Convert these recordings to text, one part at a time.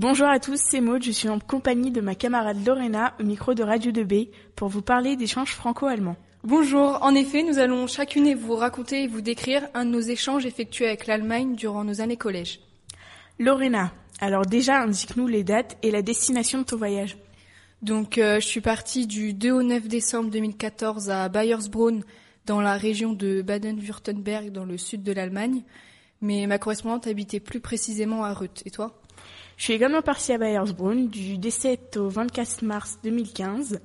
Bonjour à tous, c'est Maud, je suis en compagnie de ma camarade Lorena au micro de Radio 2B pour vous parler d'échanges franco-allemands. Bonjour, en effet, nous allons chacune vous raconter et vous décrire un de nos échanges effectués avec l'Allemagne durant nos années collège. Lorena, alors déjà indique-nous les dates et la destination de ton voyage. Donc euh, je suis partie du 2 au 9 décembre 2014 à Bayersbronn dans la région de Baden-Württemberg dans le sud de l'Allemagne, mais ma correspondante habitait plus précisément à Ruth. Et toi? Je suis également partie à Bayersbrunn du 17 au 24 mars 2015.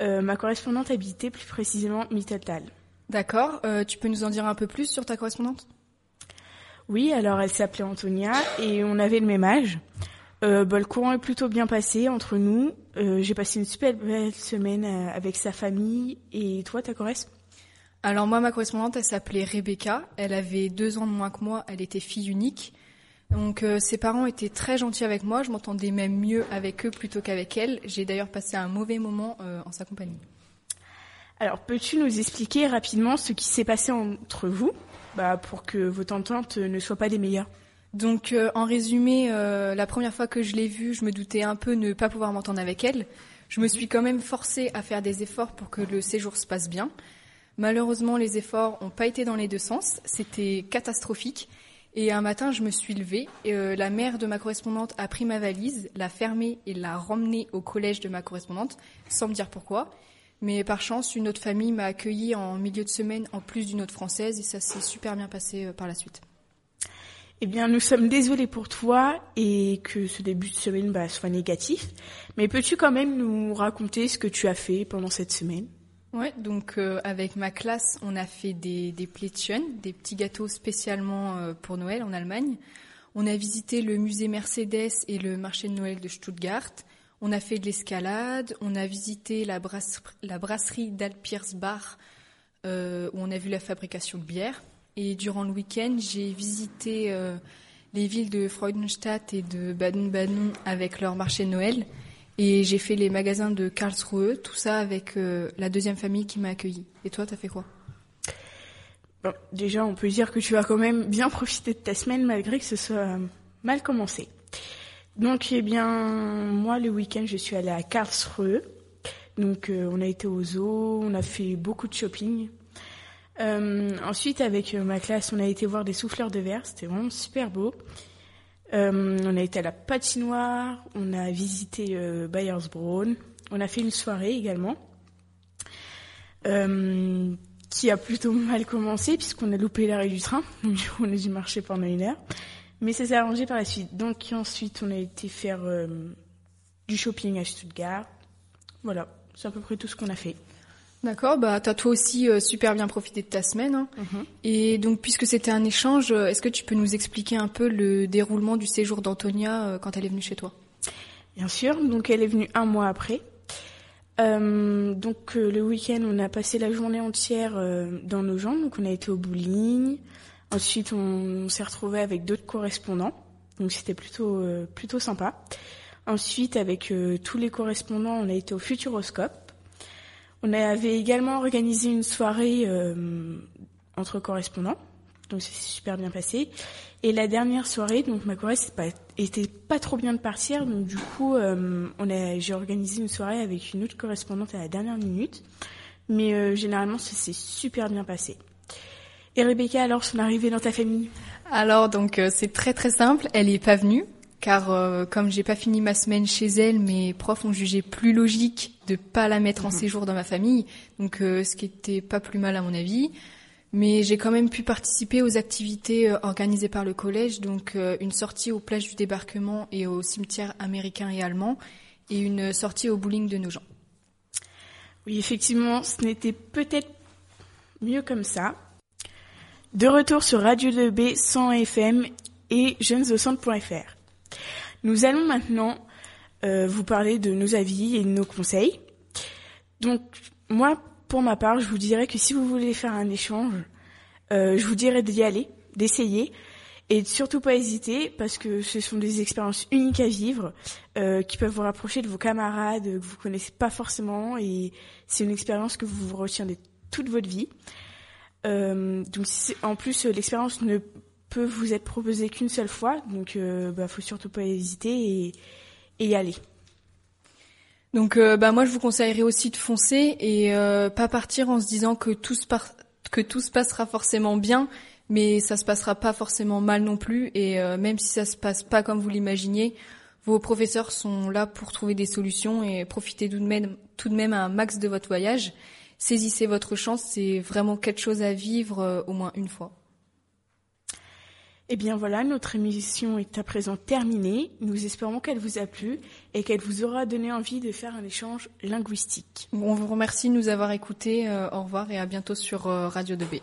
Euh, ma correspondante habitait plus précisément Mitteltal. D'accord. Euh, tu peux nous en dire un peu plus sur ta correspondante? Oui, alors elle s'appelait Antonia et on avait le même âge. Euh, bah, le courant est plutôt bien passé entre nous. J'ai passé une super belle semaine avec sa famille. Et toi, ta correspondante Alors moi, ma correspondante, elle s'appelait Rebecca. Elle avait deux ans de moins que moi. Elle était fille unique. Donc euh, ses parents étaient très gentils avec moi, je m'entendais même mieux avec eux plutôt qu'avec elle. J'ai d'ailleurs passé un mauvais moment euh, en sa compagnie. Alors peux-tu nous expliquer rapidement ce qui s'est passé entre vous bah, pour que vos ententes ne soient pas des meilleures? Donc euh, en résumé, la première fois que je l'ai vue, je me doutais un peu ne pas pouvoir m'entendre avec elle. Je me suis quand même forcée à faire des efforts pour que le séjour se passe bien. Malheureusement, les efforts n'ont pas été dans les deux sens. C'était catastrophique. Et un matin, je me suis levée. Et, euh, la mère de ma correspondante a pris ma valise, l'a fermée et l'a ramenée au collège de ma correspondante, sans me dire pourquoi. Mais par chance, une autre famille m'a accueillie en milieu de semaine en plus d'une autre française et ça s'est super bien passé euh, par la suite. Eh bien, nous sommes désolés pour toi et que ce début de semaine bah, soit négatif. Mais peux-tu quand même nous raconter ce que tu as fait pendant cette semaine? Ouais, donc euh, avec ma classe, on a fait des, des plätzchen, des petits gâteaux spécialement euh, pour Noël en Allemagne. On a visité le musée Mercedes et le marché de Noël de Stuttgart. On a fait de l'escalade. On a visité la, brasse, la brasserie d'Alpirsbach euh, où on a vu la fabrication de bière. Et durant le week-end, j'ai visité les villes de Freudenstadt et de Baden-Baden avec leur marché de Noël. Et j'ai fait les magasins de Karlsruhe, tout ça avec euh, la deuxième famille qui m'a accueilli. Et toi, t'as fait quoi? Bon, Déjà, on peut dire que tu as quand même bien profité de ta semaine malgré que ce soit mal commencé. Donc, eh bien, moi, le week-end, je suis allée à Karlsruhe. Donc, euh, on a été au zoo, on a fait beaucoup de shopping. Euh, ensuite, avec ma classe, on a été voir des souffleurs de verre. C'était vraiment super beau. Euh, on a été à la patinoire, on a visité euh, on a fait une soirée également, euh, qui a plutôt mal commencé puisqu'on a loupé l'arrêt du train, on a dû marcher pendant une heure, mais ça s'est arrangé par la suite. Donc ensuite on a été faire euh, du shopping à Stuttgart, voilà, c'est à peu près tout ce qu'on a fait. D'accord, bah t'as toi aussi euh, super bien profité de ta semaine. Hein. Mhm. Et donc puisque c'était un échange, euh, est-ce que tu peux nous expliquer un peu le déroulement du séjour d'Antonia euh, quand elle est venue chez toi? Bien sûr, donc elle est venue un mois après. Euh, donc le week-end, on a passé la journée entière dans nos jambes. Donc on a été au bowling. Ensuite, on, on s'est retrouvé avec d'autres correspondants. Donc c'était plutôt plutôt sympa. Ensuite, avec tous les correspondants, on a été au Futuroscope. On avait également organisé une soirée euh, entre correspondants. Donc c'est super bien passé. Et la dernière soirée, donc ma pas, était pas trop bien de partir, donc du coup euh, on a, j'ai organisé une soirée avec une autre correspondante à la dernière minute, mais euh, généralement ça s'est super bien passé. Et Rebecca, alors son arrivée dans ta famille? Alors donc c'est très très simple, elle est pas venue car euh, comme j'ai pas fini ma semaine chez elle, mes profs ont jugé plus logique de pas la mettre en séjour dans ma famille, donc euh, ce qui était pas plus mal à mon avis. Mais j'ai quand même pu participer aux activités euh, organisées par le collège, donc euh, une sortie aux plages du débarquement et au cimetière américain et allemand, et une sortie au bowling de nos gens. Oui, effectivement, ce n'était peut-être mieux comme ça. De retour sur Radio 2B 100 FM et jeunesaucentre.fr. Nous allons maintenant euh, vous parler de nos avis et de nos conseils. Donc, moi, pour ma part, je vous dirais que si vous voulez faire un échange, euh, je vous dirais d'y aller, d'essayer et surtout pas hésiter parce que ce sont des expériences uniques à vivre euh, qui peuvent vous rapprocher de vos camarades que vous connaissez pas forcément et c'est une expérience que vous retiendrez toute votre vie. Donc en plus l'expérience ne peut vous être proposé qu'une seule fois, donc euh, bah, faut surtout pas hésiter et, y aller. Donc euh, bah moi je vous conseillerais aussi de foncer et euh, pas partir en se disant que tout se que tout se passera forcément bien, mais ça se passera pas forcément mal non plus et même si ça se passe pas comme vous l'imaginiez, vos professeurs sont là pour trouver des solutions et profiter tout de même tout de même un max de votre voyage. Saisissez votre chance, c'est vraiment quelque chose à vivre au moins une fois. Eh bien voilà, notre émission est à présent terminée. Nous espérons qu'elle vous a plu et qu'elle vous aura donné envie de faire un échange linguistique. On vous remercie de nous avoir écoutés. Euh, au revoir et à bientôt sur euh, Radio 2B.